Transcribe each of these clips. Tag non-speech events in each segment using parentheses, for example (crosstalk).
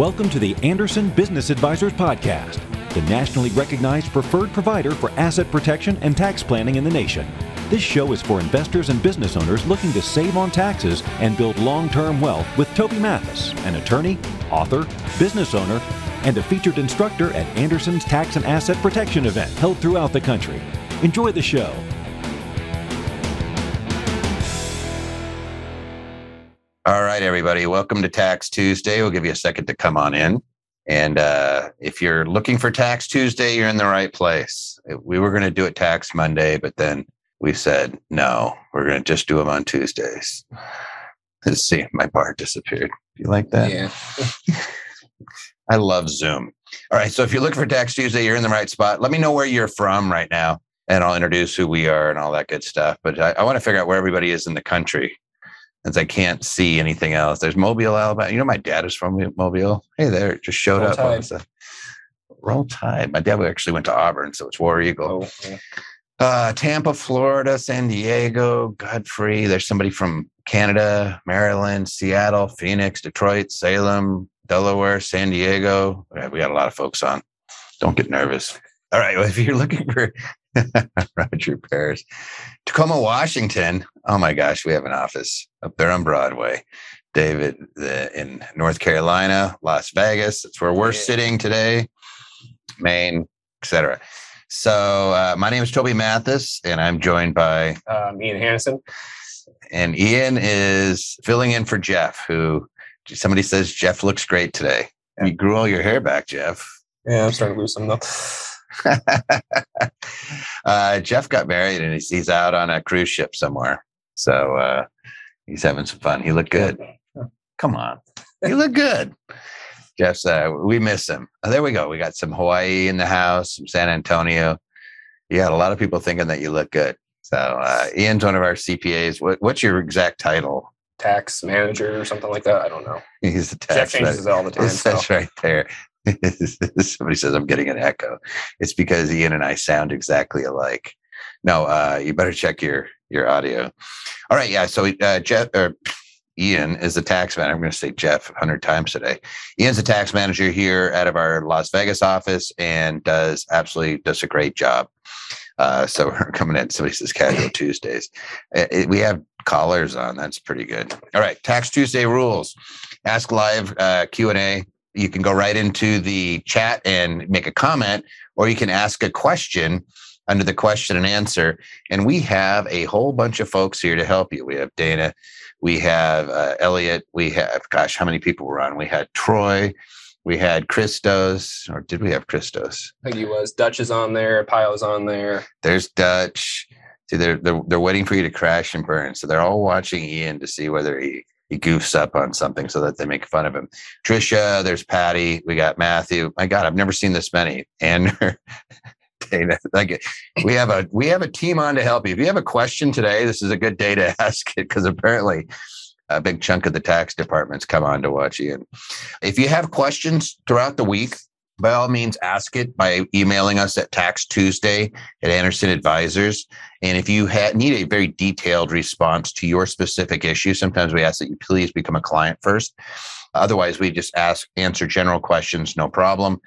Welcome to the Anderson Business Advisors Podcast, the nationally recognized preferred provider for asset protection and tax planning in the nation. This show is for investors and business owners looking to save on taxes and build long term wealth with Toby Mathis, an attorney, author, business owner, and a featured instructor at Anderson's Tax and Asset Protection event held throughout the country. Enjoy the show. Right, everybody. Welcome to Tax Tuesday. We'll give you a second to come on in. And uh, if you're looking for Tax Tuesday, you're in the right place. We were going to do it Tax Monday, but then we said, no, we're going to just do them on Tuesdays. Let's see, my bar disappeared. You like that? Yeah. (laughs) I love Zoom. All right. So if you're looking for Tax Tuesday, you're in the right spot. Let me know where you're from right now, and I'll introduce who we are and all that good stuff. But I, I want to figure out where everybody is in the country as I can't see anything else. There's Mobile, Alabama. You know, my dad is from Mobile. Hey there, just showed Roll up. Tide. Stuff. Roll Tide. My dad actually went to Auburn, so it's War Eagle. Oh. Uh, Tampa, Florida, San Diego, Godfrey. There's somebody from Canada, Maryland, Seattle, Phoenix, Detroit, Salem, Delaware, San Diego. Yeah, We got a lot of folks on. Don't get nervous. All right. Well, if you're looking for (laughs) Roger Paris, Tacoma, Washington. Oh my gosh, we have an office up there on Broadway. David the, in North Carolina, Las Vegas. That's where we're Yeah. sitting today. Maine, etc. So uh, my name is Toby Mathis, and I'm joined by Um, Ian Hannison. and Ian is filling in for Jeff. Who somebody says Jeff looks great today. You grew all your hair back, Jeff. Yeah, I'm starting to lose some though. (laughs) uh, Jeff got married and he's, he's out on a cruise ship somewhere. So uh, he's having some fun. He looked good. Come on. He look good. (laughs) Jeff's, uh, we miss him. Oh, there we go. We got some Hawaii in the house, some San Antonio. Yeah, a lot of people thinking that you look good. So uh, Ian's one of our CPAs. What, what's your exact title? Tax manager or something like that. I don't know. He's the Jeff tax changes it all the time. (laughs) That's So. right there. (laughs) Somebody says I'm getting an echo. It's because Ian and I sound exactly alike. No, uh, you better check your your audio. All right, yeah. So uh, Jeff or Ian is the tax man. I'm going to say Jeff hundred times today. Ian's the tax manager here out of our Las Vegas office and does absolutely does a great job. Uh, so (laughs) we're coming in. Somebody says casual (laughs) Tuesdays. Uh, it- we have collars on. That's pretty good. All right, Tax Tuesday rules. Ask live uh, Q and A. You can go right into the chat and make a comment, or you can ask a question under the question and answer. And we have a whole bunch of folks here to help you. We have Dana, we have uh, Elliot, we have gosh, how many people were on? We had Troy, we had Christos, or did we have Christos? I think he was. Dutch is on there. Pile's on there. There's Dutch. See, they're, they're they're waiting for you to crash and burn. So they're all watching Ian to see whether he he goofs up on something so that they make fun of him. Trisha, there's Patty, we got Matthew. My God, I've never seen this many. And Dana, like we have a we have a team on to help you. If you have a question today, this is a good day to (laughs) ask it because apparently a big chunk of the tax departments come on to watch Ian. If you have questions throughout the week, by all means ask it by emailing us at tax tuesday at anderson advisors and if you ha- need a very detailed response to your specific issue sometimes we ask that you please become a client first otherwise we just ask answer general questions no problem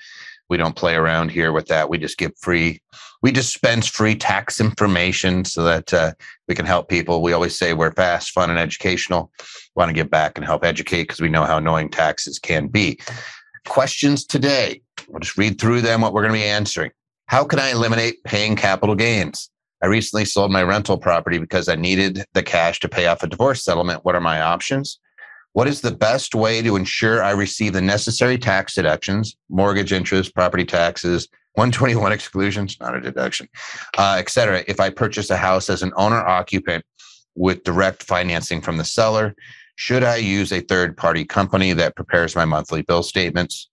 we don't play around here with that we just give free we dispense free tax information so that uh, we can help people we always say we're fast fun and educational We want to give back and help educate because we know how annoying taxes can be questions today We'll just read through them, what we're going to be answering. How can I eliminate paying capital gains? I recently sold my rental property because I needed the cash to pay off a divorce settlement. What are my options? What is the best way to ensure I receive the necessary tax deductions, mortgage interest, property taxes, 121 exclusions, not a deduction, uh, et cetera, if I purchase a house as an owner occupant with direct financing from the seller? Should I use a third party company that prepares my monthly bill statements?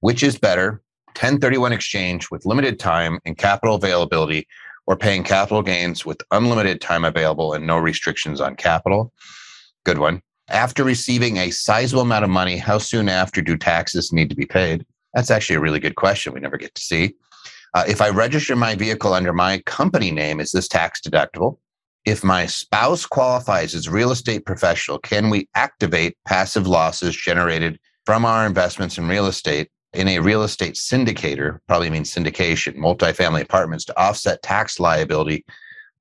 Which is better, 1031 exchange with limited time and capital availability, or paying capital gains with unlimited time available and no restrictions on capital? Good one. After receiving a sizable amount of money, how soon after do taxes need to be paid? That's actually a really good question. We never get to see. Uh, if I register my vehicle under my company name, is this tax deductible? If my spouse qualifies as real estate professional, can we activate passive losses generated from our investments in real estate in a real estate syndicator, probably means syndication, multifamily apartments to offset tax liability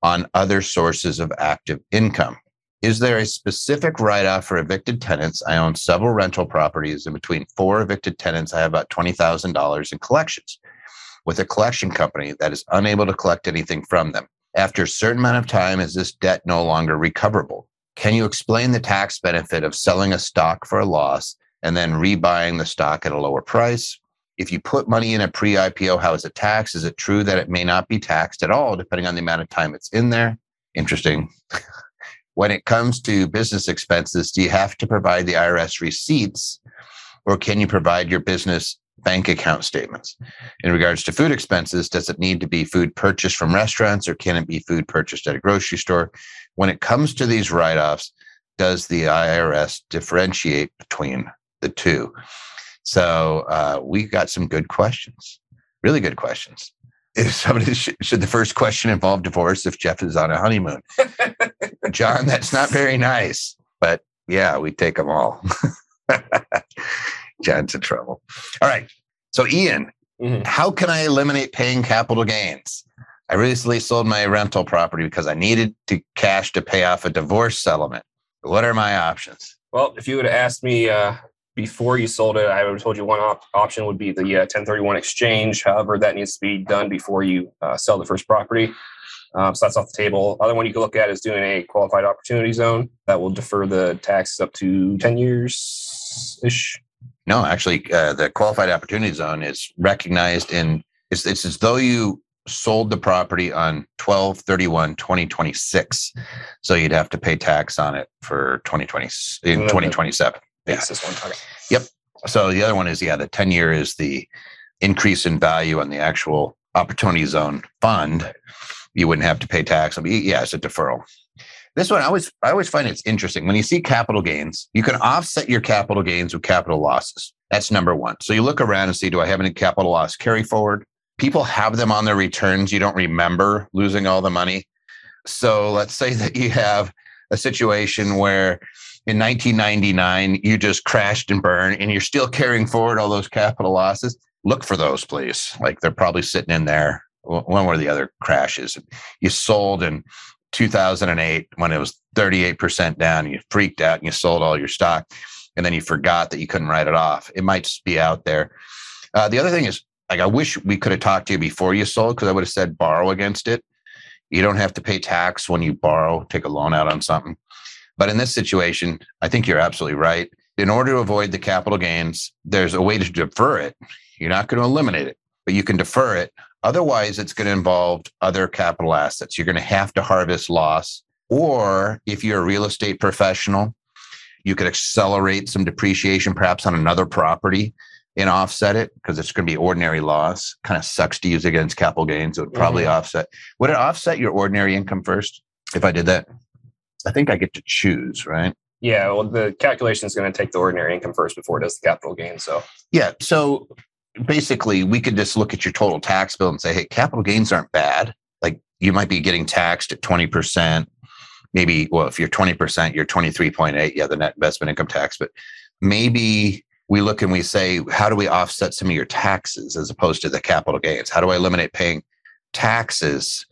on other sources of active income. Is there a specific write off for evicted tenants? I own several rental properties, and between four evicted tenants, I have about $20,000 in collections with a collection company that is unable to collect anything from them. After a certain amount of time, is this debt no longer recoverable? Can you explain the tax benefit of selling a stock for a loss and then rebuying the stock at a lower price? If you put money in a pre IPO, how is it taxed? Is it true that it may not be taxed at all, depending on the amount of time it's in there? Interesting. (laughs) when it comes to business expenses, do you have to provide the IRS receipts or can you provide your business bank account statements? In regards to food expenses, does it need to be food purchased from restaurants or can it be food purchased at a grocery store? When it comes to these write offs, does the IRS differentiate between the two? So uh, we got some good questions, really good questions. If (laughs) somebody should, should the first question involve divorce if Jeff is on a honeymoon? (laughs) (laughs) John, that's not very nice, but yeah, we take them all. (laughs) John's in trouble. All right. So, Ian, Mhm. how can I eliminate paying capital gains? I recently sold my rental property because I needed to cash to pay off a divorce settlement. What are my options? Well, if you would have asked me uh, before you sold it, I would have told you one op- option would be the uh, 1031 exchange. However, that needs to be done before you uh, sell the first property. Um, so that's off the table. Other one you could look at is doing a qualified opportunity zone that will defer the taxes up to 10 years ish. No, actually, uh, the qualified opportunity zone is recognized in it's, it's as though you sold the property on 12 31 2026 so you'd have to pay tax on it for 2020 in the- 2027 Yeah. Yes, this one. Okay. so the other one is yeah the 10 year is the increase in value on the actual opportunity zone fund you wouldn't have to pay tax. I mean, yeah it's a deferral. This one I always I always find it's interesting. When you see capital gains you can offset your capital gains with capital losses. That's number one. So you look around and see do I have any capital loss carry forward? People have them on their returns. You don't remember losing all the money. So let's say that you have a situation where in 1999 you just crashed and burned and you're still carrying forward all those capital losses. Look for those please. Like they're probably sitting in there one or the other crashes you sold in 2008 when it was 38% down and you freaked out and you sold all your stock and then you forgot that you couldn't write it off it might just be out there uh, the other thing is like i wish we could have talked to you before you sold because i would have said borrow against it you don't have to pay tax when you borrow take a loan out on something but in this situation, I think you're absolutely right. In order to avoid the capital gains, there's a way to defer it. You're not going to eliminate it, but you can defer it. Otherwise, it's going to involve other capital assets. You're going to have to harvest loss. Or if you're a real estate professional, you could accelerate some depreciation perhaps on another property and offset it because it's going to be ordinary loss. Kind of sucks to use against capital gains. It would probably mm-hmm. offset. Would it offset your ordinary income first if I did that? I think I get to choose, right? Yeah, well, the calculation is going to take the ordinary income first before it does the capital gain. So, Yeah. So basically, we could just look at your total tax bill and say, hey, capital gains aren't bad. Like you might be getting taxed at 20%. Maybe, well, if you're 20%, you're 23.8. Yeah, the net investment income tax. But maybe we look and we say, how do we offset some of your taxes as opposed to the capital gains? How do I eliminate paying taxes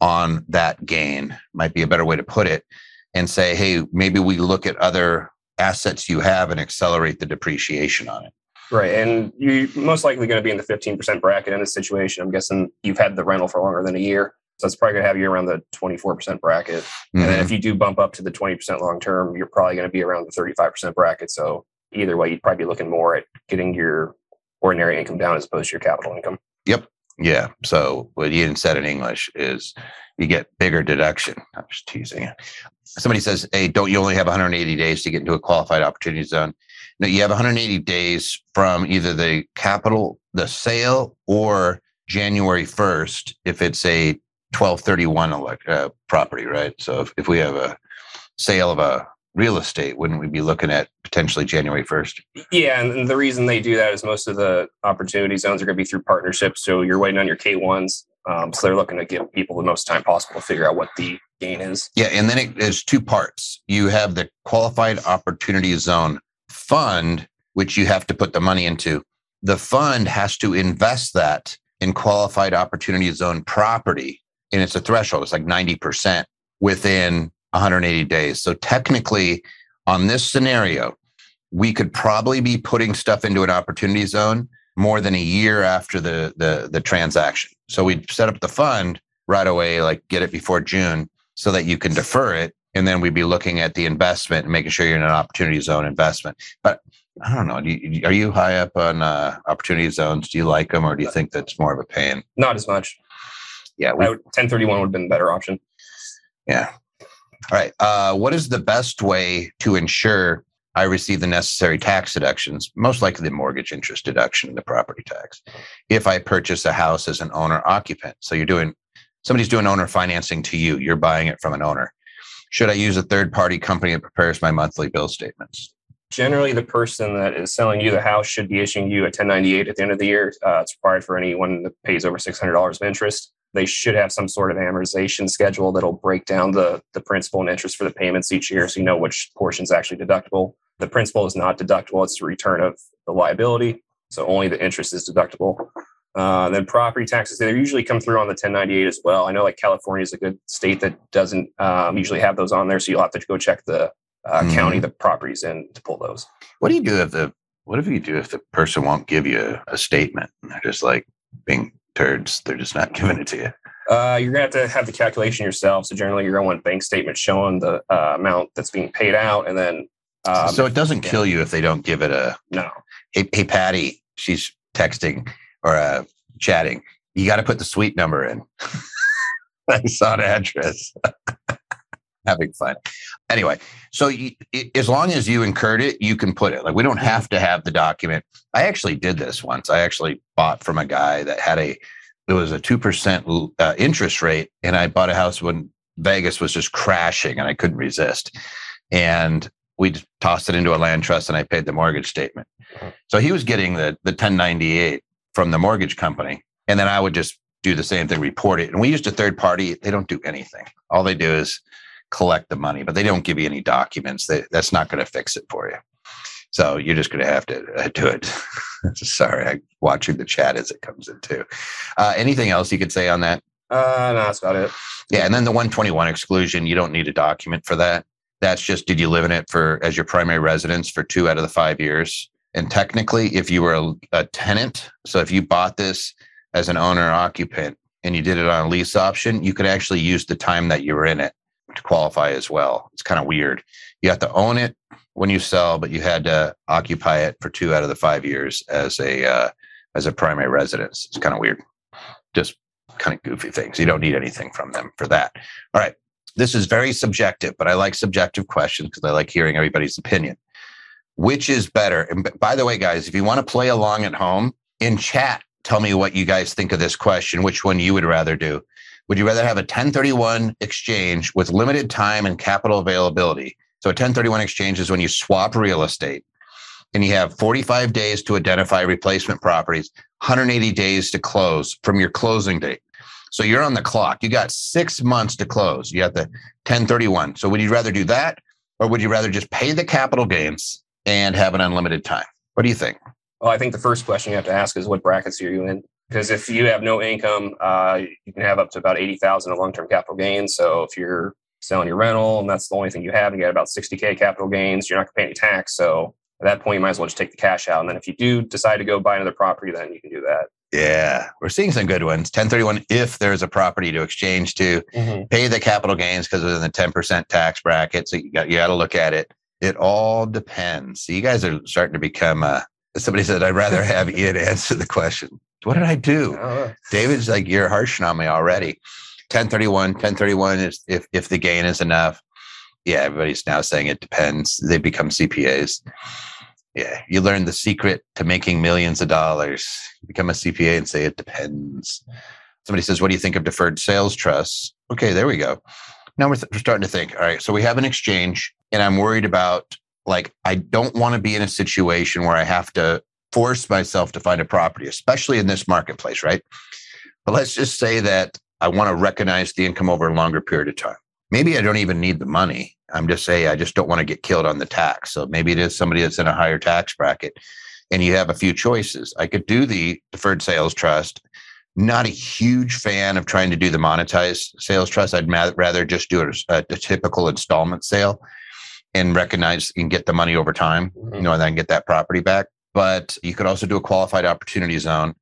on that gain? Might be a better way to put it. And say, hey, maybe we look at other assets you have and accelerate the depreciation on it. Right. And you're most likely going to be in the 15% bracket in this situation. I'm guessing you've had the rental for longer than a year. So it's probably going to have you around the 24% bracket. And then Mhm. if you do bump up to the 20% long term, you're probably going to be around the 35% bracket. So either way, you'd probably be looking more at getting your ordinary income down as opposed to your capital income. Yep. Yeah. So what Ian said in English is you get bigger deduction. I'm just teasing you. Somebody says, Hey, don't you only have 180 days to get into a qualified opportunity zone? No, you have 180 days from either the capital, the sale, or January 1st if it's a 1231 elect, uh, property, right? So if, if we have a sale of a real estate, wouldn't we be looking at potentially January 1st? Yeah, and the reason they do that is most of the opportunity zones are going to be through partnerships. So you're waiting on your K ones. Um, so they're looking to give people the most time possible to figure out what the gain is. Yeah, and then it is two parts. You have the qualified opportunity zone fund, which you have to put the money into. The fund has to invest that in qualified opportunity zone property. And it's a threshold, it's like 90% within 180 days. So technically, on this scenario, we could probably be putting stuff into an opportunity zone more than a year after the the the transaction. So we set up the fund right away, like get it before June, so that you can defer it, and then we'd be looking at the investment and making sure you're in an opportunity zone investment. But I don't know. You, are you high up on uh, opportunity zones? Do you like them, or do you think that's more of a pain? Not as much. Yeah, we, 1031 would have been a better option. Yeah. All right. Uh, what is the best way to ensure I receive the necessary tax deductions, most likely the mortgage interest deduction and the property tax, if I purchase a house as an owner occupant? So you're doing somebody's doing owner financing to you, you're buying it from an owner. Should I use a third party company that prepares my monthly bill statements? Generally, the person that is selling you the house should be issuing you a 1098 at the end of the year. Uh, it's required for anyone that pays over $600 of interest they should have some sort of amortization schedule that'll break down the, the principal and interest for the payments each year so you know which portion is actually deductible. The principal is not deductible, it's the return of the liability. So only the interest is deductible. Uh, then property taxes, they usually come through on the 1098 as well. I know like California is a good state that doesn't um, usually have those on there. So you'll have to go check the uh, mm-hmm. county the properties in to pull those. What do you do if the what if you do if the person won't give you a statement and they're just like being turds. They're just not giving it to you. Uh, you're gonna have to have the calculation yourself. So generally, you're gonna want bank statement showing the uh, amount that's being paid out, and then. Um, so it doesn't kill you if they don't give it a. No. Hey, hey, Patty. She's texting or uh, chatting. You got to put the suite number in. (laughs) I saw an address. (laughs) Having fun. Anyway, so you, it, as long as you incurred it, you can put it. Like we don't have to have the document. I actually did this once. I actually bought from a guy that had a it was a two percent uh, interest rate, and I bought a house when Vegas was just crashing, and I couldn't resist. And we tossed it into a land trust, and I paid the mortgage statement. So he was getting the the 1098 from the mortgage company, and then I would just do the same thing, report it. And we used a third party; they don't do anything. All they do is collect the money, but they don't give you any documents. They, that's not going to fix it for you. So you're just going to have to uh, do it. (laughs) Sorry, I'm watching the chat as it comes in too. Uh, anything else you could say on that? Uh, no, that's about it. Yeah, and then the 121 exclusion, you don't need a document for that. That's just did you live in it for as your primary residence for two out of the five years? And technically, if you were a, a tenant, so if you bought this as an owner occupant and you did it on a lease option, you could actually use the time that you were in it to qualify as well. It's kind of weird. You have to own it when you sell, but you had to occupy it for two out of the five years as a uh, as a primary residence. It's kind of weird. Just kind of goofy things. You don't need anything from them for that. All right. This is very subjective, but I like subjective questions because I like hearing everybody's opinion. Which is better? And by the way, guys, if you want to play along at home in chat, tell me what you guys think of this question, which one you would rather do. Would you rather have a 1031 exchange with limited time and capital availability? So a 1031 exchange is when you swap real estate and you have 45 days to identify replacement properties, 180 days to close from your closing date. So you're on the clock. You got six months to close. You have the 1031. So would you rather do that or would you rather just pay the capital gains and have an unlimited time? What do you think? Well, I think the first question you have to ask is what brackets are you in? because if you have no income, uh, you can have up to about eighty thousand of long-term capital gains. So if you're selling your rental and that's the only thing you have, you got about sixty k capital gains. You're not going to pay any tax. So at that point, you might as well just take the cash out. And then if you do decide to go buy another property, then you can do that. Yeah, we're seeing some good ones. 1031, if there's a property to exchange to, mm-hmm. pay the capital gains because it's in the 10% tax bracket. So you got you got to look at it. It all depends. So you guys are starting to become. Uh, somebody said, "I'd rather have (laughs) Ian answer the question." What did I do? Oh. David's like, you're harshing on me already. 1031, 1031 is if, if the gain is enough. Yeah, everybody's now saying it depends. They become CPAs. Yeah, you learn the secret to making millions of dollars. You become a CPA and say it depends. Somebody says, What do you think of deferred sales trusts? Okay, there we go. Now we're, th- we're starting to think, all right, so we have an exchange, and I'm worried about like, I don't want to be in a situation where I have to force myself to find a property, especially in this marketplace, right? But let's just say that I want to recognize the income over a longer period of time. Maybe I don't even need the money. I'm just saying, I just don't want to get killed on the tax. So maybe it is somebody that's in a higher tax bracket and you have a few choices. I could do the deferred sales trust. Not a huge fan of trying to do the monetized sales trust. I'd rather just do a, a, typical installment sale and recognize and get the money over time, mm-hmm. you know, and then get that property back. But you could also do a qualified opportunity zone.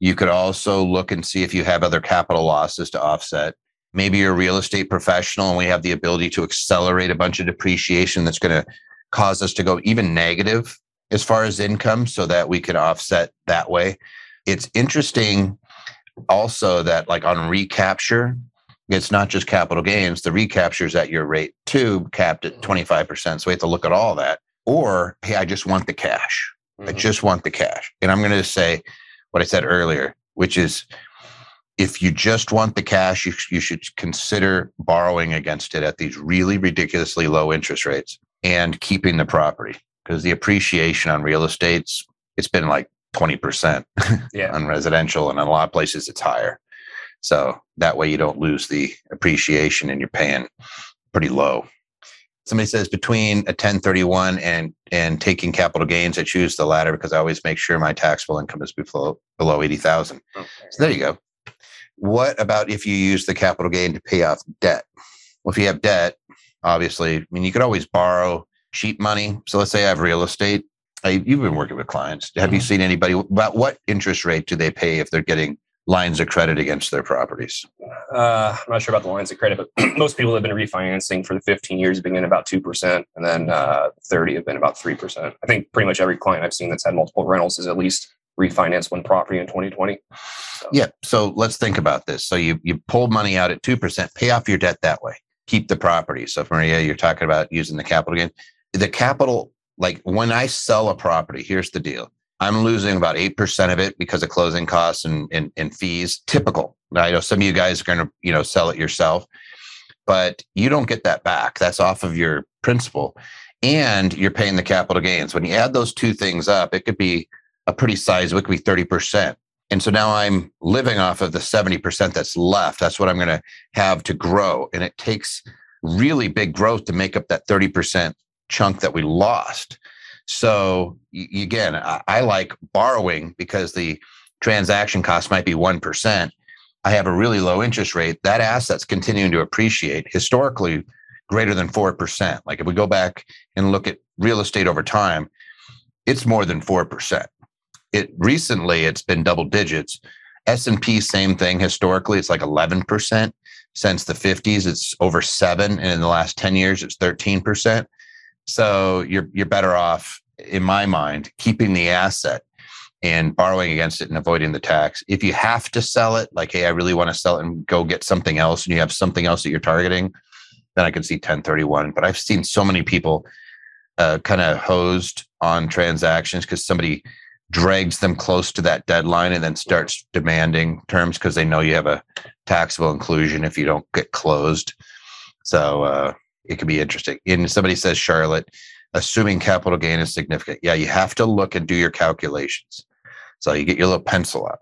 You could also look and see if you have other capital losses to offset maybe you're a real estate professional and we have the ability to accelerate a bunch of depreciation that's going to cause us to go even negative as far as income so that we can offset that way. It's interesting also that like on recapture, it's not just capital gains, the recaptures at your rate too, capped at 25%. So we have to look at all that. Or, hey, I just want the cash. Mm-hmm. I just want the cash. And I'm going to say what I said earlier, which is if you just want the cash, you, you should consider borrowing against it at these really ridiculously low interest rates and keeping the property because the appreciation on real estate's it's been like 20% yeah. (laughs) on residential and in a lot of places it's higher. So that way you don't lose the appreciation and you're paying pretty low. Somebody says between a 1031 and and taking capital gains, I choose the latter because I always make sure my taxable income is below below 80,000. Okay. So there you go. What about if you use the capital gain to pay off debt? Well, if you have debt, obviously, I mean, you could always borrow cheap money. So let's say I have real estate. I, you've been working with clients. Have mm-hmm. you seen anybody about what interest rate do they pay if they're getting lines of credit against their properties? Uh, I'm not sure about the lines of credit, but (clears throat) most people have been refinancing for the 15 years have been in about 2%, and then uh, 30 have been about 3%. I think pretty much every client I've seen that's had multiple rentals is at least refinance one property in 2020. So. Yeah. So let's think about this. So you you pull money out at two percent, pay off your debt that way, keep the property. So Maria, you're talking about using the capital gain. The capital, like when I sell a property, here's the deal. I'm losing about eight percent of it because of closing costs and, and, and fees. Typical. I know some of you guys are going to you know sell it yourself, but you don't get that back. That's off of your principal, and you're paying the capital gains. When you add those two things up, it could be a pretty sizable, it could be 30%. And so now I'm living off of the 70% that's left. That's what I'm going to have to grow. And it takes really big growth to make up that 30% chunk that we lost. So again, I, I like borrowing because the transaction cost might be 1%. I have a really low interest rate. That asset's continuing to appreciate historically greater than 4%. Like if we go back and look at real estate over time, it's more than 4% it recently it's been double digits. S&P same thing historically it's like 11% since the 50s it's over 7 and in the last 10 years it's 13%. So you're you're better off in my mind keeping the asset and borrowing against it and avoiding the tax. If you have to sell it, like, hey, I really want to sell it and go get something else, and you have something else that you're targeting, then I can see 1031. But I've seen so many people uh, kind of hosed on transactions because somebody drags them close to that deadline and then starts demanding terms because they know you have a taxable inclusion if you don't get closed. So uh, it could be interesting. And somebody says, Charlotte, assuming capital gain is significant. Yeah, you have to look and do your calculations. So you get your little pencil out,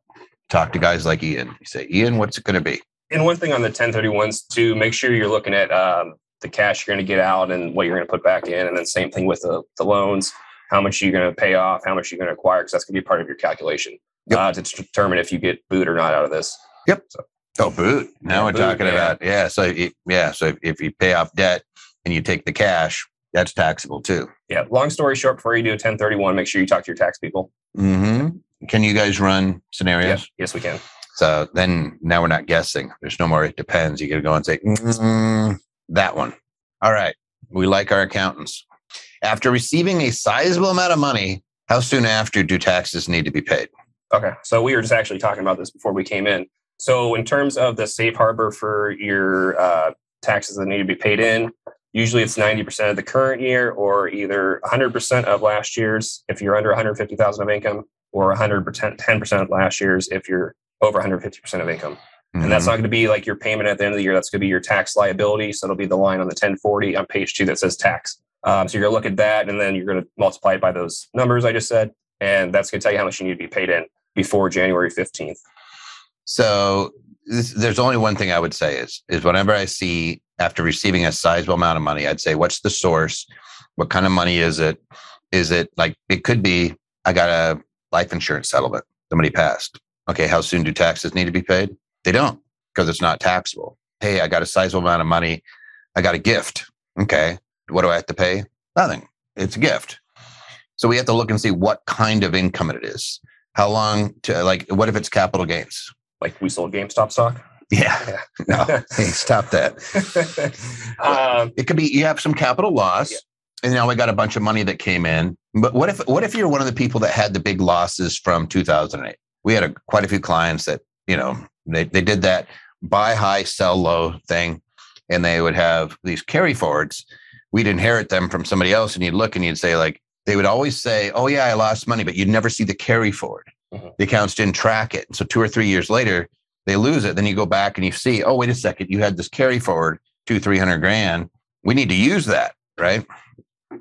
talk to guys like Ian. You say, Ian, what's it going to be? And one thing on the 1031s to make sure you're looking at um, the cash you're going to get out and what you're going to put back in. And then same thing with the, the loans how much you're going to pay off, how much you're going to acquire, because that's going to be part of your calculation yep. uh, to determine if you get boot or not out of this. Yep. So, oh, boot. Now yeah, we're boot, talking yeah. about yeah. So if, yeah, so if, if you pay off debt and you take the cash, that's taxable too. Yeah. Long story short, before you do a 1031, make sure you talk to your tax people. Mm-hmm. Can you guys run scenarios? Yes, we can. So then now we're not guessing. There's no more. It depends. You got to go and say mm, that one. All right. We like our accountants. After receiving a sizable amount of money, how soon after do taxes need to be paid? Okay. So we were just actually talking about this before we came in. So, in terms of the safe harbor for your uh, taxes that need to be paid in, usually it's 90% of the current year or either 100% of last year's if you're under 150,000 of income or 110% of last year's if you're over 150% of income. Mm-hmm. And that's mm-hmm. not going to be like your payment at the end of the year. That's going to be your tax liability. So it'll be the line on the 1040 on page two that says tax. Um, so you're going to look at that and then you're going to multiply it by those numbers I just said. And that's going to tell you how much you need to be paid in before January 15th. So this, there's only one thing I would say is is whenever I see after receiving a sizable amount of money, I'd say, what's the source? What kind of money is it? Is it like it could be I got a life insurance settlement. Somebody passed. Okay, how soon do taxes need to be paid? They don't because it's not taxable. Hey, I got a sizable amount of money. I got a gift. Okay, what do I have to pay? Nothing. It's a gift. So we have to look and see what kind of income it is. How long to like? What if it's capital gains? Like we sold GameStop stock. Yeah. (laughs) No. hey, stop that. (laughs) um, It could be you have some capital loss, Yeah. and now we got a bunch of money that came in. But what if what if you're one of the people that had the big losses from 2008? We had a, quite a few clients that you know they they did that buy high, sell low thing, and they would have these carry forwards. We'd inherit them from somebody else, and you'd look and you'd say like they would always say, "Oh yeah, I lost money," but you'd never see the carry forward. Mhm. The accounts didn't track it, so two or three years later they lose it. Then you go back and you see, oh wait a second, you had this carry forward two three hundred grand. We need to use that, right?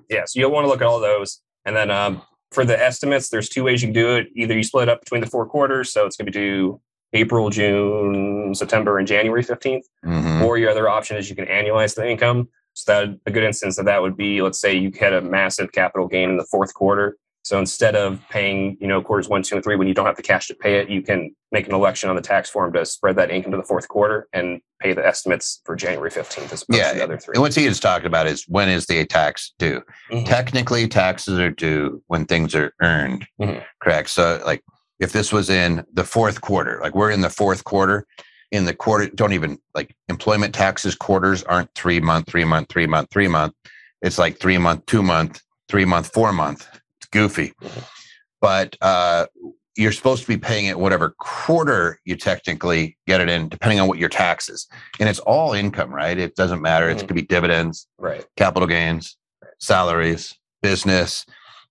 yeah, so you'll want to look at all those. And then um, for the estimates, there's two ways you can do it. Either you split it up between the four quarters, so it's going to be due April, June, September, and January 15th. Mhm. Or your other option is you can annualize the income. So that a good instance of that would be, let's say you had a massive capital gain in the fourth quarter. So instead of paying, you know, quarters one, two, and three, when you don't have the cash to pay it, you can make an election on the tax form to spread that income to the fourth quarter and pay the estimates for January 15th as opposed Yeah, to the other three. And what he is talking about is when is the tax due? Mhm. Technically, taxes are due when things are earned. Mhm. Correct. So, like, if this was in the fourth quarter, like we're in the fourth quarter, in the quarter, don't even like employment taxes quarters aren't three month, three month, three month, three month. It's like three month, two month, three month, four month. Goofy. But uh, you're supposed to be paying it whatever quarter you technically get it in, depending on what your taxes. And it's all income, right? It doesn't matter. It Mhm. could be dividends, Right. capital gains, salaries, business,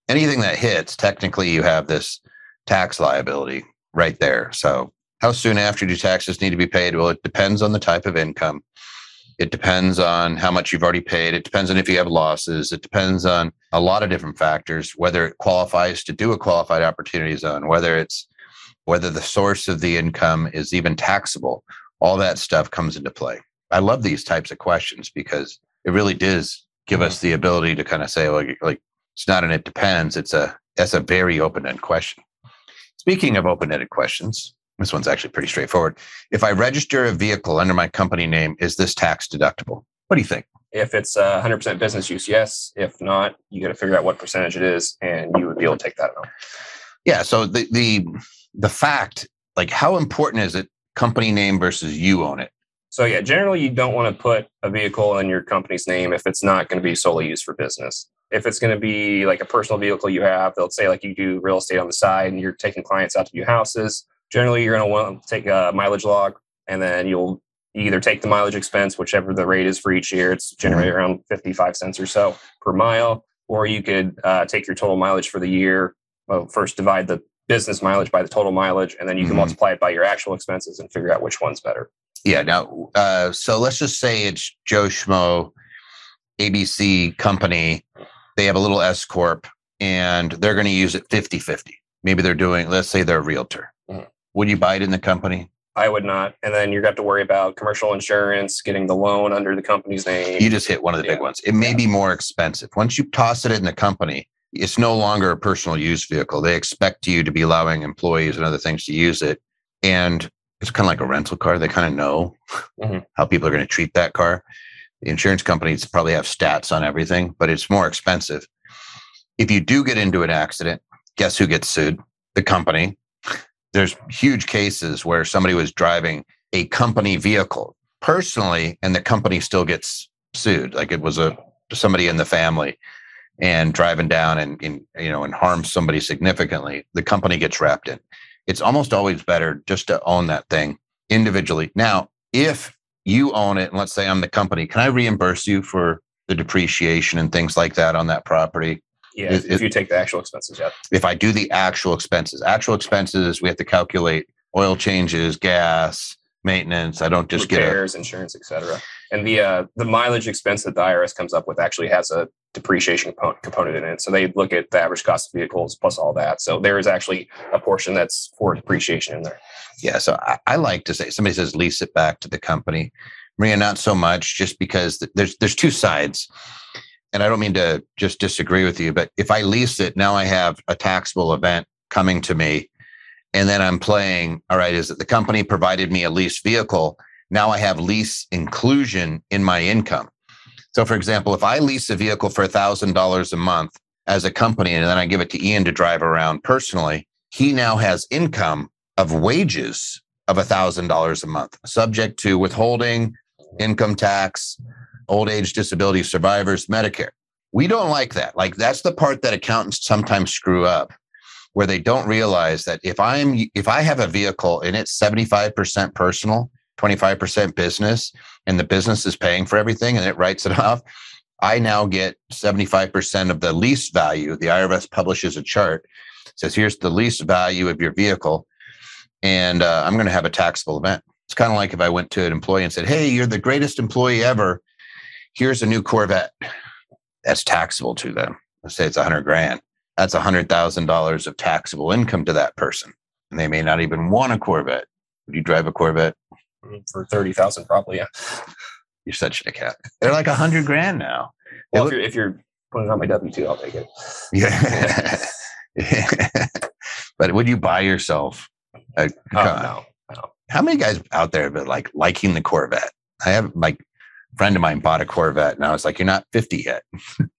anything that hits, technically you have this tax liability right there. So, how soon after do taxes need to be paid? Well, it depends on the type of income. It depends on how much you've already paid. It depends on if you have losses. It depends on a lot of different factors, whether it qualifies to do a qualified opportunity zone, whether it's whether the source of the income is even taxable. All that stuff comes into play. I love these types of questions because it really does give us the ability to kind of say like like it's not an it depends it's a that's a very open-ended question speaking of open-ended questions this one's actually pretty straightforward if i register a vehicle under my company name is this tax deductible what do you think If it's uh, 100% business use, yes. If not, you got to figure out what percentage it is, and you would be able to take that amount. yeah so the the the fact like how important is it company name versus you own it So yeah, generally you don't want to put a vehicle in your company's name if it's not going to be solely used for business. If it's going to be like a personal vehicle you have, they'll say like you do real estate on the side and you're taking clients out to view houses. Generally, you're going to want to take a mileage log, and then you'll either take the mileage expense, whichever the rate is for each year. It's generally around 55 cents or so per mile, or you could uh, take your total mileage for the year. Well, first divide the business mileage by the total mileage, and then you can Mhm. multiply it by your actual expenses and figure out which one's better. Yeah. Now, uh, so let's just say it's Joe Schmo, ABC company. They have a little S corp, and they're going to use it 50-50. Maybe they're doing. Let's say they're a realtor. Would you buy it in the company? I would not. And then you got to worry about commercial insurance, getting the loan under the company's name. You just hit one of the big ones. It may Yeah. be more expensive once you toss it in the company. It's no longer a personal use vehicle. They expect you to be allowing employees and other things to use it, and it's kind of like a rental car. They kind of know Mhm. how people are going to treat that car. The insurance companies probably have stats on everything, but it's more expensive. If you do get into an accident, guess who gets sued? The company. There's huge cases where somebody was driving a company vehicle personally, and the company still gets sued. Like it was a somebody in the family and driving down and, and you know and harms somebody significantly. The company gets wrapped in. It's almost always better just to own that thing individually. Now, if you own it, and let's say I'm the company, can I reimburse you for the depreciation and things like that on that property? Yeah, It- if you take the actual expenses, yeah. If I do the actual expenses, actual expenses, we have to calculate oil changes, gas, maintenance. I don't just repairs, get a, insurance, etc. And the uh, the mileage expense that the IRS comes up with actually has a depreciation component in it. So they look at the average cost of vehicles plus all that. So there is actually a portion that's for depreciation in there. Yeah. So I, I like to say somebody says lease it back to the company. Maria, not so much, just because there's there's two sides. And I don't mean to just disagree with you, but if I lease it, now I have a taxable event coming to me. And then I'm playing, all right, is it the company provided me a lease vehicle? Now I have lease inclusion in my income. So, for example, if I lease a vehicle for $1,000 a month as a company and then I give it to Ian to drive around personally, he now has income of wages of $1,000 a month, subject to withholding, income tax, old age disability survivors, Medicare. We don't like that. Like that's the part that accountants sometimes screw up where they don't realize that if I'm if I have a vehicle and it's 75% personal, 25% business and the business is paying for everything and it writes it (laughs) off, I now get 75% of the lease value. The IRS publishes a chart, says here's the lease value of your vehicle and uh, I'm going to have a taxable event. It's kind of like if I went to an employee and said, "Hey, you're the greatest employee ever. Here's a new Corvette." That's taxable to them. Let's say it's a hundred grand. That's a hundred thousand dollars of taxable income to that person, and they may not even want a Corvette. Would you drive a Corvette for thirty thousand? Probably, yeah. You're such a cat. They're like a hundred grand now. Well, look- if, you're, if you're putting on my W two, I'll take it. Yeah. (laughs) but would you buy yourself a oh, no. How many guys out there have been like liking the Corvette? I have like friend of mine bought a Corvette and I was like, You're not 50 yet. (laughs)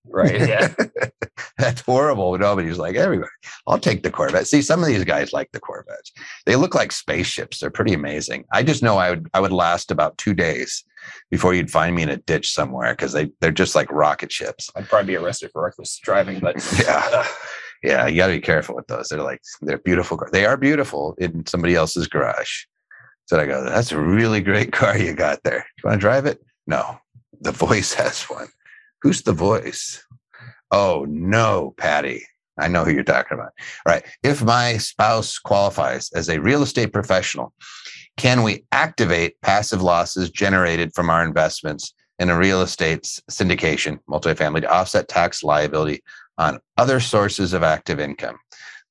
Right. Yeah. (laughs) That's horrible. Nobody's like, everybody, I'll take the Corvette. See, some of these guys like the Corvettes. They look like spaceships. They're pretty amazing. I just know I would I would last about two days before you'd find me in a ditch somewhere because they, they're just like rocket ships. I'd probably be arrested for reckless driving, but (laughs) yeah. yeah, you got to be careful with those. They're like they're beautiful. They are beautiful in somebody else's garage. So I go, that's a really great car you got there. You want to drive it? No, the voice (laughs) has one. Who's the voice? Oh no, Patty. I know who you're talking about. All right. If my spouse qualifies as a real estate professional, can we activate passive losses generated from our investments in a real estate syndication, multifamily, to offset tax liability on other sources of active income.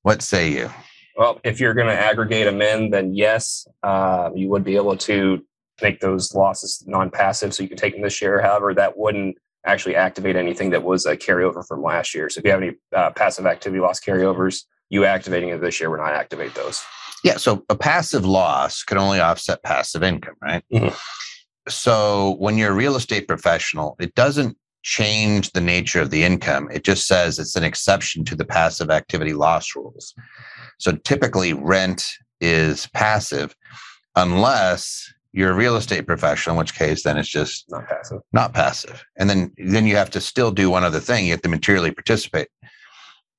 What say you? Well, if you're going to aggregate them in, then yes, uh, you would be able to make those losses non-passive, so you can take them this year. However, that wouldn't actually activate anything that was a carryover from last year. So if you have any uh, passive activity loss carryovers, you activating it this year would not activate those. Yeah. So a passive loss can only offset passive income, right? Mm-hmm. So when you're a real estate professional, it doesn't change the nature of the income. It just says it's an exception to the passive activity loss rules. So typically, rent is passive unless you're a real estate professional, in which case then it's just not passive. Not passive. And then then you have to still do one other thing. You have to materially participate.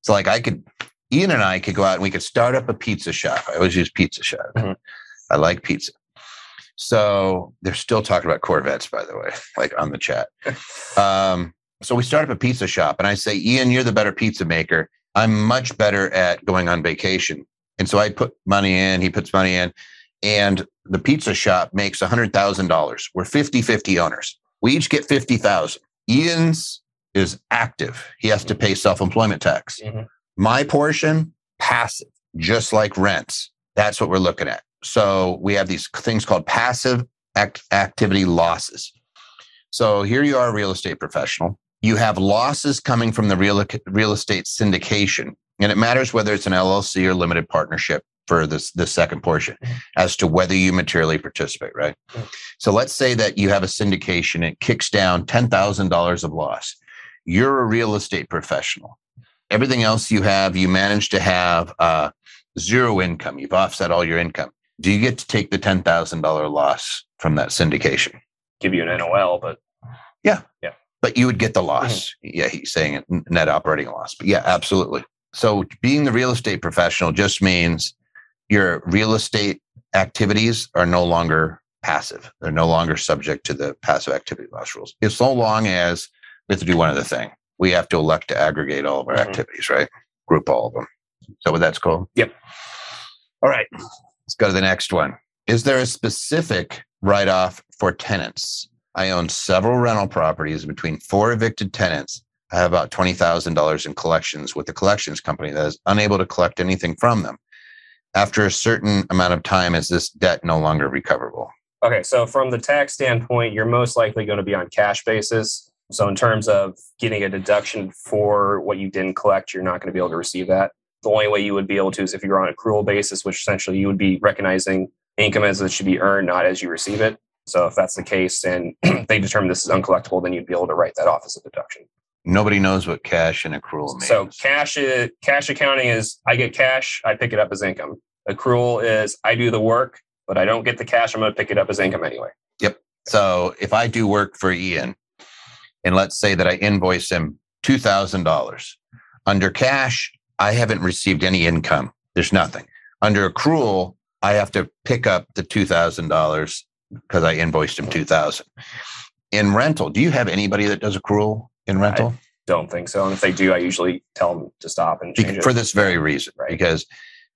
So like I could Ian and I could go out and we could start up a pizza shop. I always use pizza shop. Mm-hmm. I like pizza. So they're still talking about Corvettes, by the way, (laughs) like on the chat. (laughs) Um, so we start up a pizza shop, and I say, Ian, you're the better pizza maker. I'm much better at going on vacation. And so I put money in, he puts money in, and the pizza shop makes $100,000. We're 50 50 owners. We each get 50,000. Ian's is active, he has to pay self employment tax. Mm-hmm. My portion, passive, just like rents. That's what we're looking at. So we have these things called passive act- activity losses. So here you are, a real estate professional. You have losses coming from the real, real estate syndication. And it matters whether it's an LLC or limited partnership for this, this second portion mm-hmm. as to whether you materially participate, right? Mm-hmm. So let's say that you have a syndication, it kicks down $10,000 of loss. You're a real estate professional. Everything else you have, you manage to have uh, zero income. You've offset all your income do you get to take the $10,000 loss from that syndication? Give you an NOL, but yeah. Yeah. But you would get the loss. Mm-hmm. Yeah. He's saying it, net operating loss. But yeah, absolutely. So being the real estate professional just means your real estate activities are no longer passive. They're no longer subject to the passive activity loss rules. It's so long as we have to do one other thing. We have to elect to aggregate all of our mm-hmm. activities, right? Group all of them. So what that's called? Yep. All right. Let's go to the next one. is there a specific write off for tenants? I own several rental properties between four evicted tenants. I have about $20,000 in collections with the collections company that is unable to collect anything from them. After a certain amount of time, is this debt no longer recoverable? Okay, so from the tax standpoint, you're most likely going to be on cash basis. So in terms of getting a deduction for what you didn't collect, you're not going to be able to receive that. The only way you would be able to is if you're on accrual basis, which essentially you would be recognizing income as it should be earned, not as you receive it. So if that's the case and (clears throat) they determine this is uncollectible, then you'd be able to write that off as a deduction. Nobody knows what cash and accrual means. So cash is, cash accounting is I get cash, I pick it up as income. Accrual is I do the work, but I don't get the cash. I'm going to pick it up as income anyway. Yep. So if I do work for Ian, and let's say that I invoice him two thousand dollars under cash, I haven't received any income. There's nothing under accrual. I have to pick up the two thousand dollars because I invoiced him two thousand. In rental, do you have anybody that does accrual in rental? I don't think so. And if they do, I usually tell them to stop and for this very reason, Right. because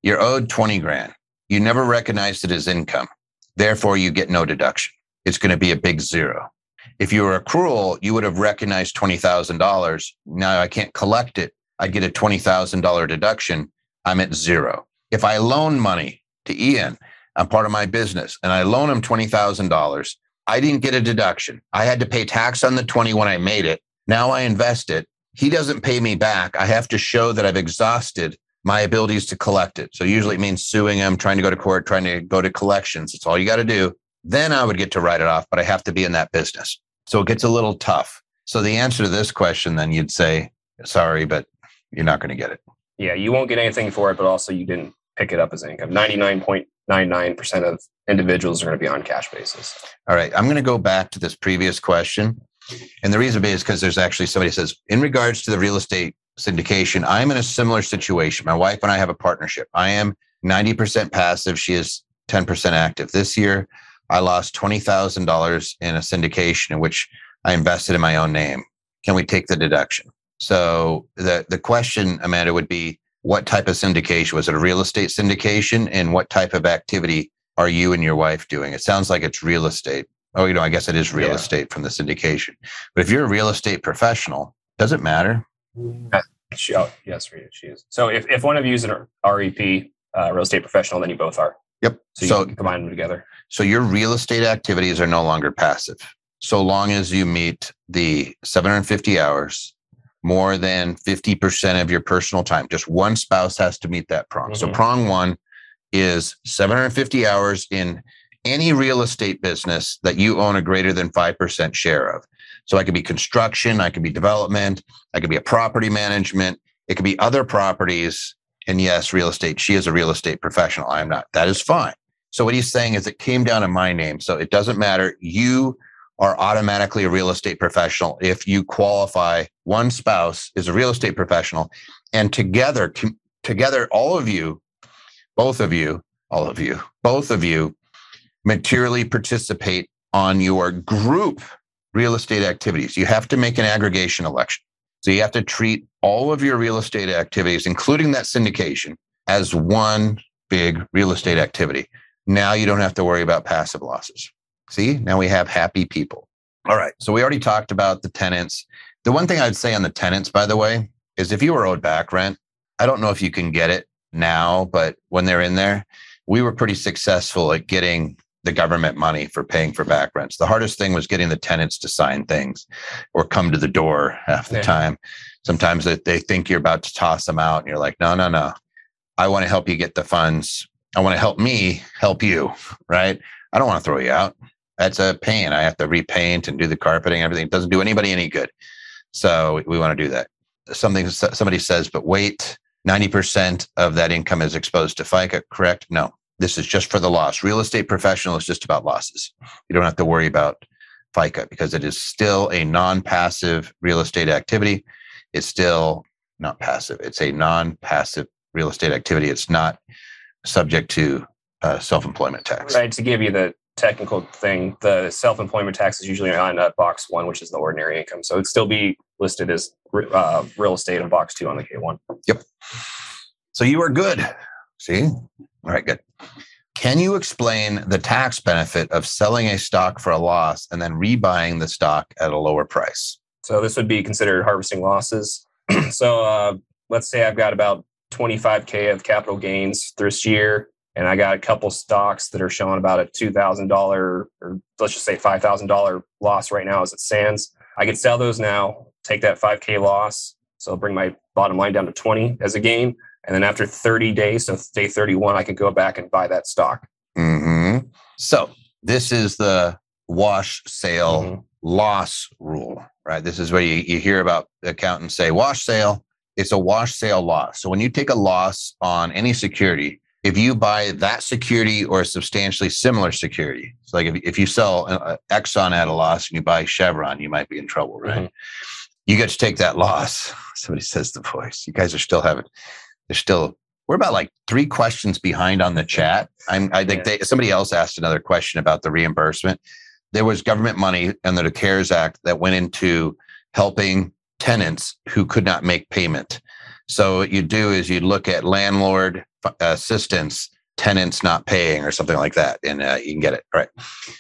you're owed twenty grand. You never recognized it as income, therefore you get no deduction. It's going to be a big zero. If you were accrual, you would have recognized twenty thousand dollars. Now I can't collect it. I get a twenty thousand dollar deduction. I'm at zero. If I loan money to Ian, I'm part of my business, and I loan him twenty thousand dollars. I didn't get a deduction. I had to pay tax on the twenty when I made it. Now I invest it. He doesn't pay me back. I have to show that I've exhausted my abilities to collect it. So usually it means suing him, trying to go to court, trying to go to collections. It's all you got to do. Then I would get to write it off, but I have to be in that business. So it gets a little tough. So the answer to this question, then you'd say, sorry, but you're not going to get it. yeah, you won't get anything for it, but also you didn't pick it up as income. 99.99% of individuals are going to be on cash basis. All right. I'm going to go back to this previous question. And the reason being is because there's actually somebody says, in regards to the real estate syndication, I'm in a similar situation. My wife and I have a partnership. I am 90% passive. She is 10% active. This year, I lost $20,000 in a syndication in which I invested in my own name. Can we take the deduction? So the, the question, Amanda, would be what type of syndication? Was it a real estate syndication? And what type of activity are you and your wife doing? It sounds like it's real estate. Oh, you know, I guess it is real Yeah. estate from the syndication. But if you're a real estate professional, does it matter? She, oh, yes, she is. So if, if one of you is an REP, uh, real estate professional, then you both are. Yep. So you So can combine them together. So your real estate activities are no longer passive. So long as you meet the 750 hours, more than 50% of your personal time, just one spouse has to meet that prong. So Mhm. prong one is 750 hours in any real estate business that you own a greater than 5% share of. So I could be construction, I could be development, I could be a property management, it could be other properties. And yes, real estate. She is a real estate professional. I am not. That is fine. So what he's saying is it came down to my name. So it doesn't matter. You are automatically a real estate professional if you qualify. One spouse is a real estate professional, and together, together, all of you, both of you, all of you, both of you, materially participate on your group real estate activities. You have to make an aggregation election. So you have to treat all of your real estate activities, including that syndication, as one big real estate activity. Now you don't have to worry about passive losses. See, now we have happy people. All right. So we already talked about the tenants. The one thing I'd say on the tenants, by the way, is if you were owed back rent, I don't know if you can get it now, but when they're in there, we were pretty successful at getting the government money for paying for back rents. The hardest thing was getting the tenants to sign things or come to the door half the Yeah. time. Sometimes they, they think you're about to toss them out and you're like, no, no, no. I want to help you get the funds. I want to help me help you, right? I don't want to throw you out. That's a pain. I have to repaint and do the carpeting and everything. It doesn't do anybody any good. So we, we want to do that. Something somebody says, but wait, 90% of that income is exposed to FICA, correct? No, this is just for the loss. Real estate professional is just about losses. You don't have to worry about FICA because it is still a non passive real estate activity. It's still not passive, it's a non passive real estate activity. It's not subject to uh, self employment tax. Right. To give you the technical thing, the self employment tax is usually on uh, box one, which is the ordinary income. So it'd still be listed as uh, real estate in box two on the K1. Yep. So you are good. See? All right, good. Can you explain the tax benefit of selling a stock for a loss and then rebuying the stock at a lower price? So this would be considered harvesting losses. (clears throat) so uh, let's say I've got about 25k of capital gains this year, and I got a couple stocks that are showing about a $2,000 or let's just say $5,000 loss right now as it stands. I could sell those now, take that 5k loss, so bring my bottom line down to 20 as a gain, and then after 30 days, so day 31, I can go back and buy that stock. Mm-hmm. So this is the wash sale mm-hmm. loss rule, right? This is where you, you hear about accountants say wash sale. It's a wash sale loss. So when you take a loss on any security, if you buy that security or a substantially similar security, so like if, if you sell uh, Exxon at a loss and you buy Chevron, you might be in trouble, right? Mm-hmm. You get to take that loss. (laughs) Somebody says the voice. You guys are still having there's still we're about like three questions behind on the chat. I'm, I think they, somebody else asked another question about the reimbursement. There was government money under the CARES Act that went into helping tenants who could not make payment. So what you do is you look at landlord assistance, tenants not paying or something like that, and uh, you can get it. All right.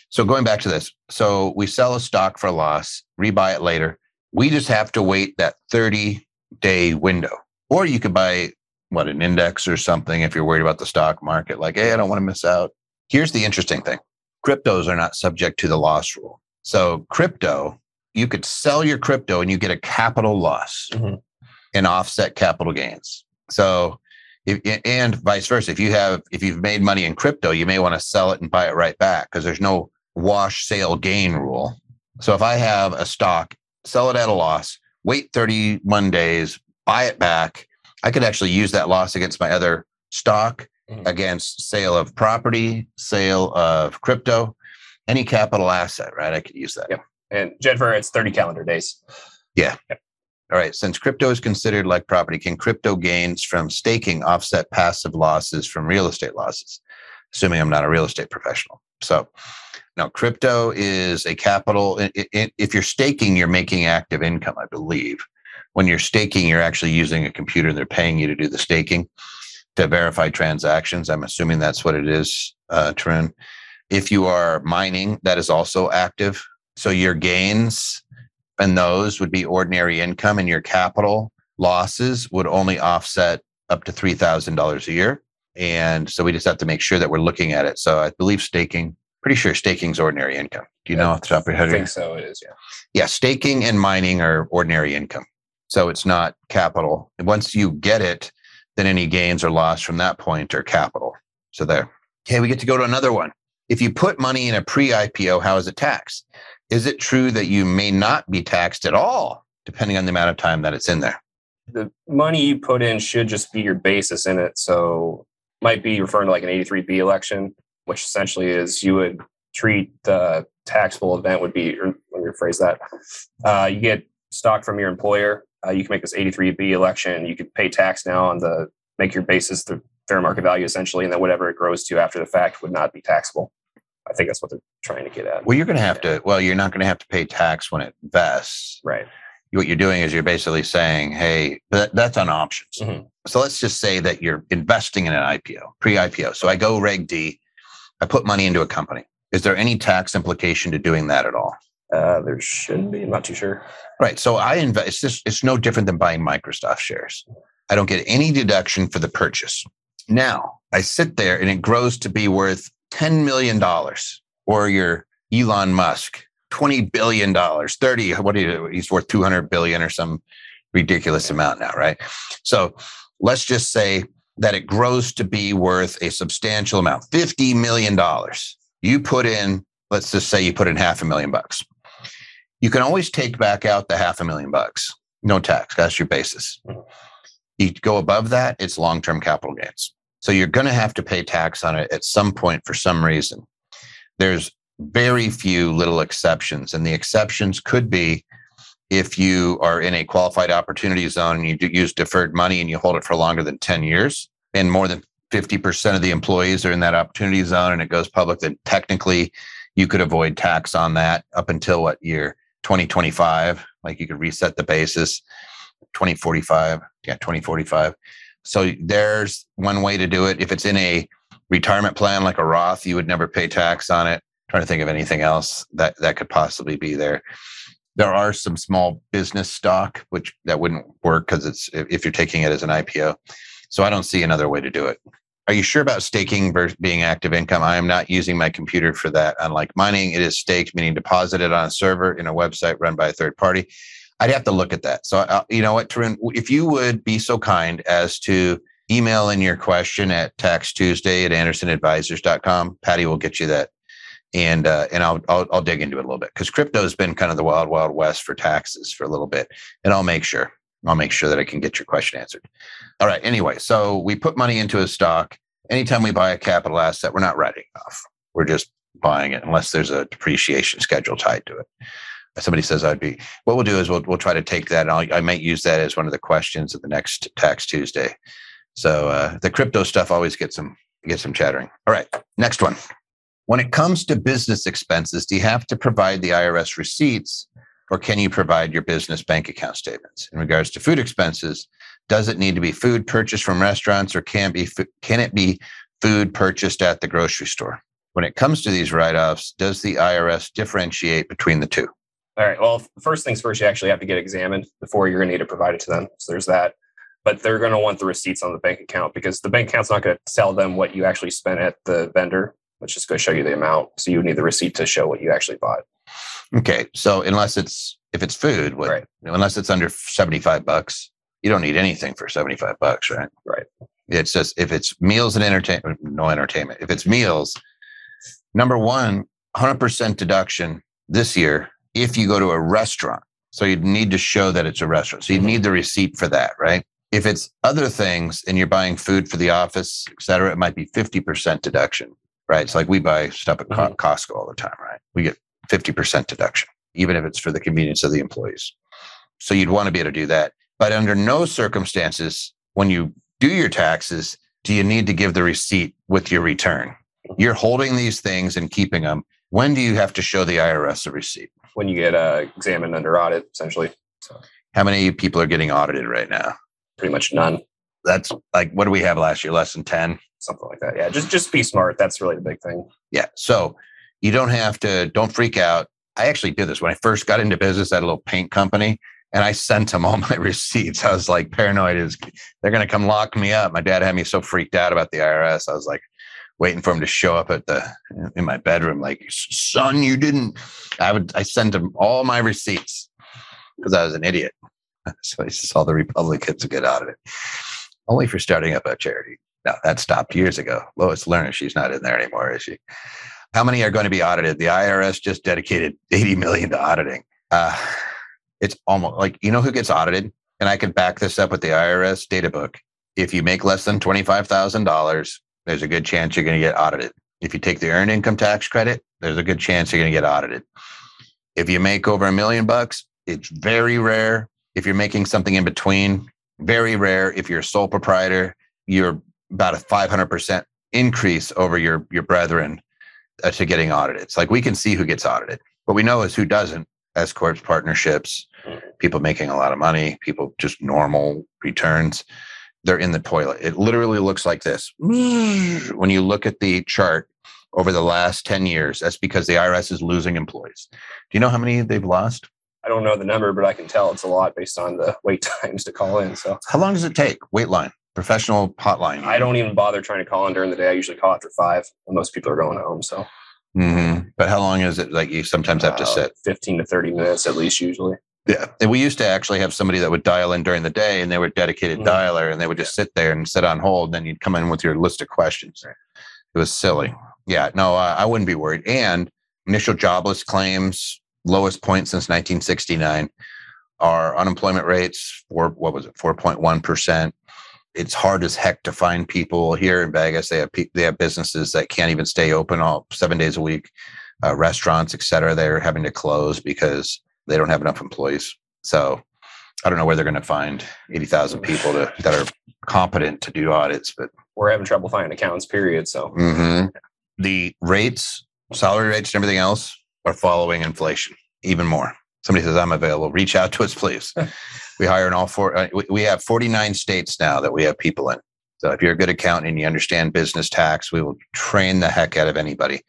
So going back to this, so we sell a stock for a loss, rebuy it later. We just have to wait that 30 day window, or you could buy what an index or something if you're worried about the stock market like hey i don't want to miss out. Here's the interesting thing. Cryptos are not subject to the loss rule. So crypto you could sell your crypto and you get a capital loss mm-hmm. and offset capital gains. So if, and vice versa if you have if you've made money in crypto you may want to sell it and buy it right back because there's no wash sale gain rule. So if i have a stock sell it at a loss wait 31 days buy it back I could actually use that loss against my other stock, mm-hmm. against sale of property, sale of crypto, any capital asset, right? I could use that. Yep. And Jennifer, it's 30 calendar days. Yeah. Yep. All right. Since crypto is considered like property, can crypto gains from staking offset passive losses from real estate losses? Assuming I'm not a real estate professional. So, now crypto is a capital. If you're staking, you're making active income, I believe when you're staking, you're actually using a computer and they're paying you to do the staking to verify transactions. I'm assuming that's what it is, uh, Tarun. If you are mining, that is also active. So your gains and those would be ordinary income, and your capital losses would only offset up to $3,000 a year. And so we just have to make sure that we're looking at it. So I believe staking, pretty sure staking's ordinary income. Do you yeah, know off the top of your head? I think so. It is, yeah. Yeah, staking and mining are ordinary income. So it's not capital. Once you get it, then any gains or loss from that point are capital. So there. Okay, we get to go to another one. If you put money in a pre IPO, how is it taxed? Is it true that you may not be taxed at all, depending on the amount of time that it's in there? The money you put in should just be your basis in it. So might be referring to like an 83B election, which essentially is you would treat the taxable event would be, let me rephrase that. Uh, you get stock from your employer uh, you can make this 83B election. You can pay tax now on the make your basis the fair market value essentially, and then whatever it grows to after the fact would not be taxable. I think that's what they're trying to get at. Well, you're going to have to. Well, you're not going to have to pay tax when it vests. Right. What you're doing is you're basically saying, "Hey, that, that's on options." Mm-hmm. So let's just say that you're investing in an IPO, pre-IPO. So I go Reg D, I put money into a company. Is there any tax implication to doing that at all? Uh, there shouldn't be. I'm not too sure. Right. So I invest. It's just it's no different than buying Microsoft shares. I don't get any deduction for the purchase. Now I sit there and it grows to be worth ten million dollars, or your Elon Musk twenty billion dollars, thirty. What do you? He's worth two hundred billion or some ridiculous amount now, right? So let's just say that it grows to be worth a substantial amount, fifty million dollars. You put in, let's just say you put in half a million bucks you can always take back out the half a million bucks. No tax. That's your basis. You go above that, it's long term capital gains. So you're going to have to pay tax on it at some point for some reason. There's very few little exceptions, and the exceptions could be if you are in a qualified opportunity zone and you use deferred money and you hold it for longer than 10 years, and more than 50% of the employees are in that opportunity zone and it goes public, then technically you could avoid tax on that up until what year? 2025 like you could reset the basis 2045 yeah 2045 so there's one way to do it if it's in a retirement plan like a Roth, you would never pay tax on it. trying to think of anything else that that could possibly be there. There are some small business stock which that wouldn't work because it's if you're taking it as an IPO. So I don't see another way to do it. Are you sure about staking versus being active income? I am not using my computer for that. Unlike mining, it is staked, meaning deposited on a server in a website run by a third party. I'd have to look at that. So, uh, you know what, Tarun, if you would be so kind as to email in your question at tax tuesday at andersonadvisors.com, Patty will get you that. And uh, and I'll, I'll I'll dig into it a little bit because crypto has been kind of the wild wild west for taxes for a little bit, and I'll make sure I'll make sure that I can get your question answered. All right. Anyway, so we put money into a stock. Anytime we buy a capital asset, we're not writing off. We're just buying it unless there's a depreciation schedule tied to it somebody says I'd be, what we'll do is we'll, we'll try to take that. And i might use that as one of the questions at the next tax Tuesday. So uh, the crypto stuff always gets some, gets some chattering. All right. Next one. When it comes to business expenses, do you have to provide the IRS receipts or can you provide your business bank account statements? In regards to food expenses, does it need to be food purchased from restaurants or can be can it be food purchased at the grocery store? When it comes to these write-offs, does the IRS differentiate between the two? All right. Well, first things first, you actually have to get examined before you're going to need to provide it to them. So there's that. But they're going to want the receipts on the bank account because the bank account's not going to tell them what you actually spent at the vendor. It's just going to show you the amount. So you would need the receipt to show what you actually bought. Okay. So unless it's if it's food, what, right. You know, unless it's under seventy five bucks, you don't need anything for seventy five bucks, right? Right. It's just if it's meals and entertainment, no entertainment. If it's meals, number one, hundred percent deduction this year if you go to a restaurant. So you'd need to show that it's a restaurant. So you mm-hmm. need the receipt for that, right? If it's other things and you're buying food for the office, et cetera, it might be 50% deduction, right? It's like we buy stuff at mm-hmm. Costco all the time, right? We get 50% deduction, even if it's for the convenience of the employees. So you'd want to be able to do that. But under no circumstances, when you do your taxes, do you need to give the receipt with your return? You're holding these things and keeping them. When do you have to show the IRS a receipt? when you get uh, examined under audit, essentially. So, how many people are getting audited right now? Pretty much none. That's like what do we have last year? Less than ten, something like that. Yeah, just just be smart. That's really the big thing. Yeah. So you don't have to. Don't freak out. I actually did this when I first got into business at a little paint company, and I sent them all (laughs) my receipts. I was like paranoid is they're going to come lock me up. My dad had me so freaked out about the IRS. I was like, waiting for him to show up at the in my bedroom like son you didn't i would i sent him all my receipts because i was an idiot (laughs) so he saw the republicans get out of it only for starting up a charity now that stopped years ago lois lerner she's not in there anymore is she how many are going to be audited the irs just dedicated 80 million to auditing uh, it's almost like you know who gets audited and i can back this up with the irs data book if you make less than $25000 there's a good chance you're going to get audited. If you take the earned income tax credit, there's a good chance you're going to get audited. If you make over a million bucks, it's very rare. If you're making something in between, very rare. If you're a sole proprietor, you're about a 500% increase over your, your brethren Uh, to getting audited. It's like we can see who gets audited. What we know is who doesn't. S corps partnerships, people making a lot of money, people just normal returns they're in the toilet. It literally looks like this. (sniffs) When you look at the chart over the last 10 years, that's because the IRS is losing employees. Do you know how many they've lost? I don't know the number, but I can tell it's a lot based on the wait (laughs) times to call in. So, how long does it take? Wait line, professional hotline. I don't even bother trying to call in during the day. I usually call after five, when most people are going home. So, mm-hmm. but how long is it? Like you sometimes have to uh, sit 15 to 30 minutes at least, usually. Yeah. And we used to actually have somebody that would dial in during the day and they were dedicated mm-hmm. dialer and they would just sit there and sit on hold. And then you'd come in with your list of questions. It was silly. Yeah. No, uh, I wouldn't be worried. And initial jobless claims, lowest point since 1969. Our unemployment rates, for what was it, 4.1%. It's hard as heck to find people here in Vegas. They have they have businesses that can't even stay open all seven days a week, uh, restaurants, et cetera. They're having to close because they don't have enough employees. So I don't know where they're going to find 80,000 people to, that are competent to do audits, but we're having trouble finding accountants, period. So mm-hmm. the rates, salary rates, and everything else are following inflation even more. Somebody says, I'm available. Reach out to us, please. (laughs) we hire in all four, uh, we have 49 states now that we have people in. So if you're a good accountant and you understand business tax, we will train the heck out of anybody.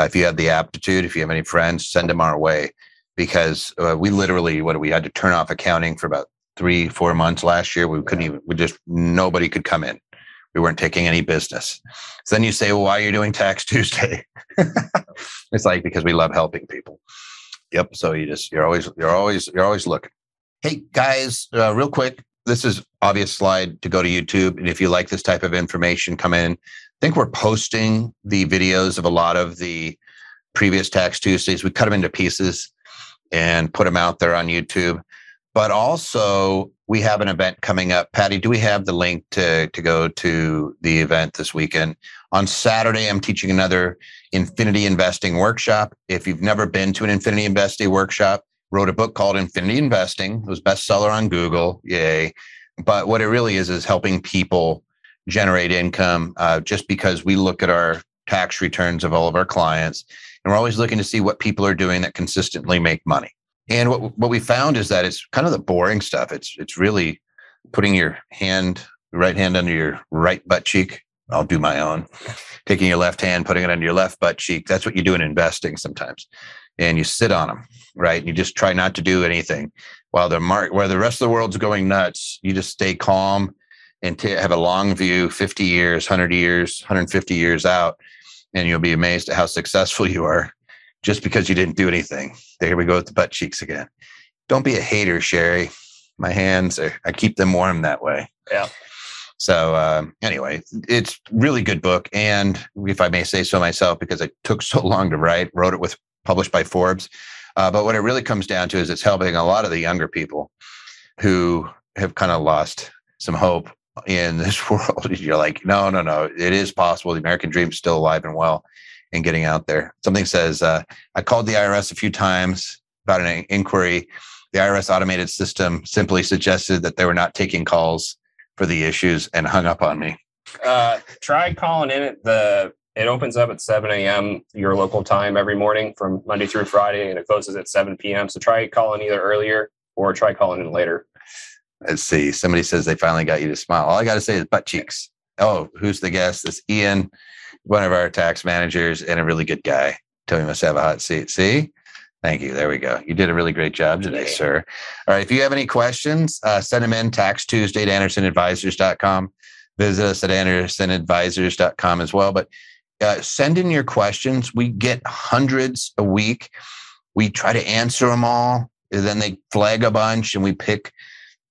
Uh, if you have the aptitude, if you have any friends, send them our way because uh, we literally, what we had to turn off accounting for about three, four months last year. We couldn't even, we just, nobody could come in. We weren't taking any business. So then you say, well, why are you doing Tax (laughs) Tuesday? it's like because we love helping people. Yep. So you just you're always you're always you're always looking. Hey guys, uh, real quick. This is obvious slide to go to YouTube, and if you like this type of information, come in. I think we're posting the videos of a lot of the previous Tax Tuesdays. We cut them into pieces and put them out there on YouTube. But also, we have an event coming up. Patty, do we have the link to to go to the event this weekend? On Saturday, I'm teaching another Infinity Investing workshop. If you've never been to an Infinity Investing workshop, wrote a book called Infinity Investing. It was bestseller on Google. Yay. But what it really is is helping people generate income uh, just because we look at our tax returns of all of our clients and we're always looking to see what people are doing that consistently make money. And what what we found is that it's kind of the boring stuff. It's it's really putting your hand, right hand under your right butt cheek. I'll do my own. Taking your left hand, putting it under your left butt cheek. That's what you do in investing sometimes. And you sit on them, right? And you just try not to do anything while the mark, while the rest of the world's going nuts. You just stay calm and t- have a long view, 50 years, 100 years, 150 years out, and you'll be amazed at how successful you are just because you didn't do anything. There we go with the butt cheeks again. Don't be a hater, Sherry. My hands are, I keep them warm that way. Yeah. So uh, anyway, it's really good book, and if I may say so myself, because it took so (laughs) long to write, wrote it with published by Forbes. Uh, but what it really comes down to is it's helping a lot of the younger people who have kind of lost some hope in (laughs) this world. You're like, no, no, no, it is possible. The American dream is still alive and well and getting out there. Something says, uh, I called the IRS a few times about an inquiry. The IRS automated system simply suggested that they were not taking calls for the issues and hung up on me. Uh, try calling in at the. It opens up at 7 a.m. your local time every morning from Monday through Friday, and it closes at 7 p.m. So try calling either earlier or try calling in later. Let's see. Somebody says they finally got you to smile. All I got to say is butt cheeks. Oh, who's the guest? It's Ian one of our tax managers and a really good guy. Tell me must have a hot seat. See? Thank you. There we go. You did a really great job today, sir. All right. If you have any questions, uh, send them in tax Tuesday to AndersonAdvisors.com. Visit us at AndersonAdvisors.com as well. But uh, send in your questions. We get hundreds a week. We try to answer them all. And then they flag a bunch and we pick.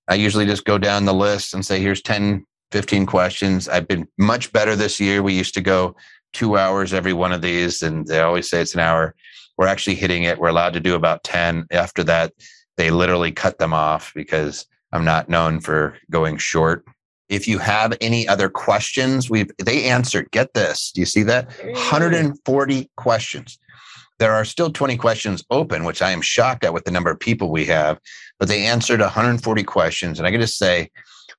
I usually just go down the list and say, here's 10 15 questions. I've been much better this year. We used to go two hours every one of these, and they always say it's an hour. We're actually hitting it. We're allowed to do about 10. After that, they literally cut them off because I'm not known for going short. If you have any other questions, we've they answered. Get this. Do you see that? 140 questions. There are still 20 questions open, which I am shocked at with the number of people we have, but they answered 140 questions. And I got to say,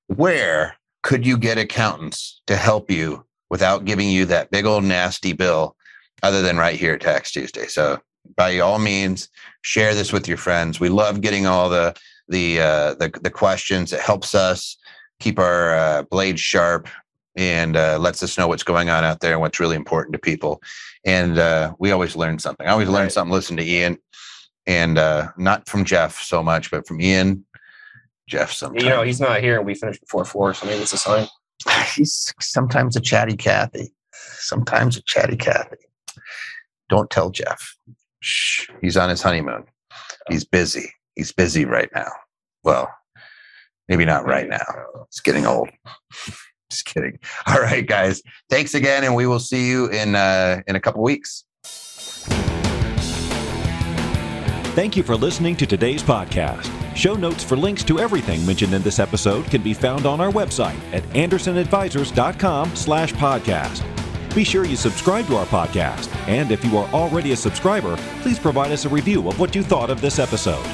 where could you get accountants to help you without giving you that big old nasty bill other than right here at Tax Tuesday? So by all means, share this with your friends. We love getting all the the uh, the, the questions. It helps us keep our uh, blades sharp and uh, lets us know what's going on out there and what's really important to people. And uh, we always learn something. I always learn right. something. Listen to Ian, and uh, not from Jeff so much, but from Ian Jeff sometimes. You know, he's not here and we finished before four, so maybe it's a sign. (sighs) He's sometimes a chatty Cathy. Sometimes a chatty Cathy. Don't tell Jeff. Shh. He's on his honeymoon. He's busy. He's busy right now. Well, maybe not right now. It's getting old. (laughs) Just kidding. All right, guys. Thanks again, and we will see you in uh, in a couple weeks. Thank you for listening to today's podcast. Show notes for links to everything mentioned in this episode can be found on our website at andersonadvisors.com slash podcast. Be sure you subscribe to our podcast, and if you are already a subscriber, please provide us a review of what you thought of this episode.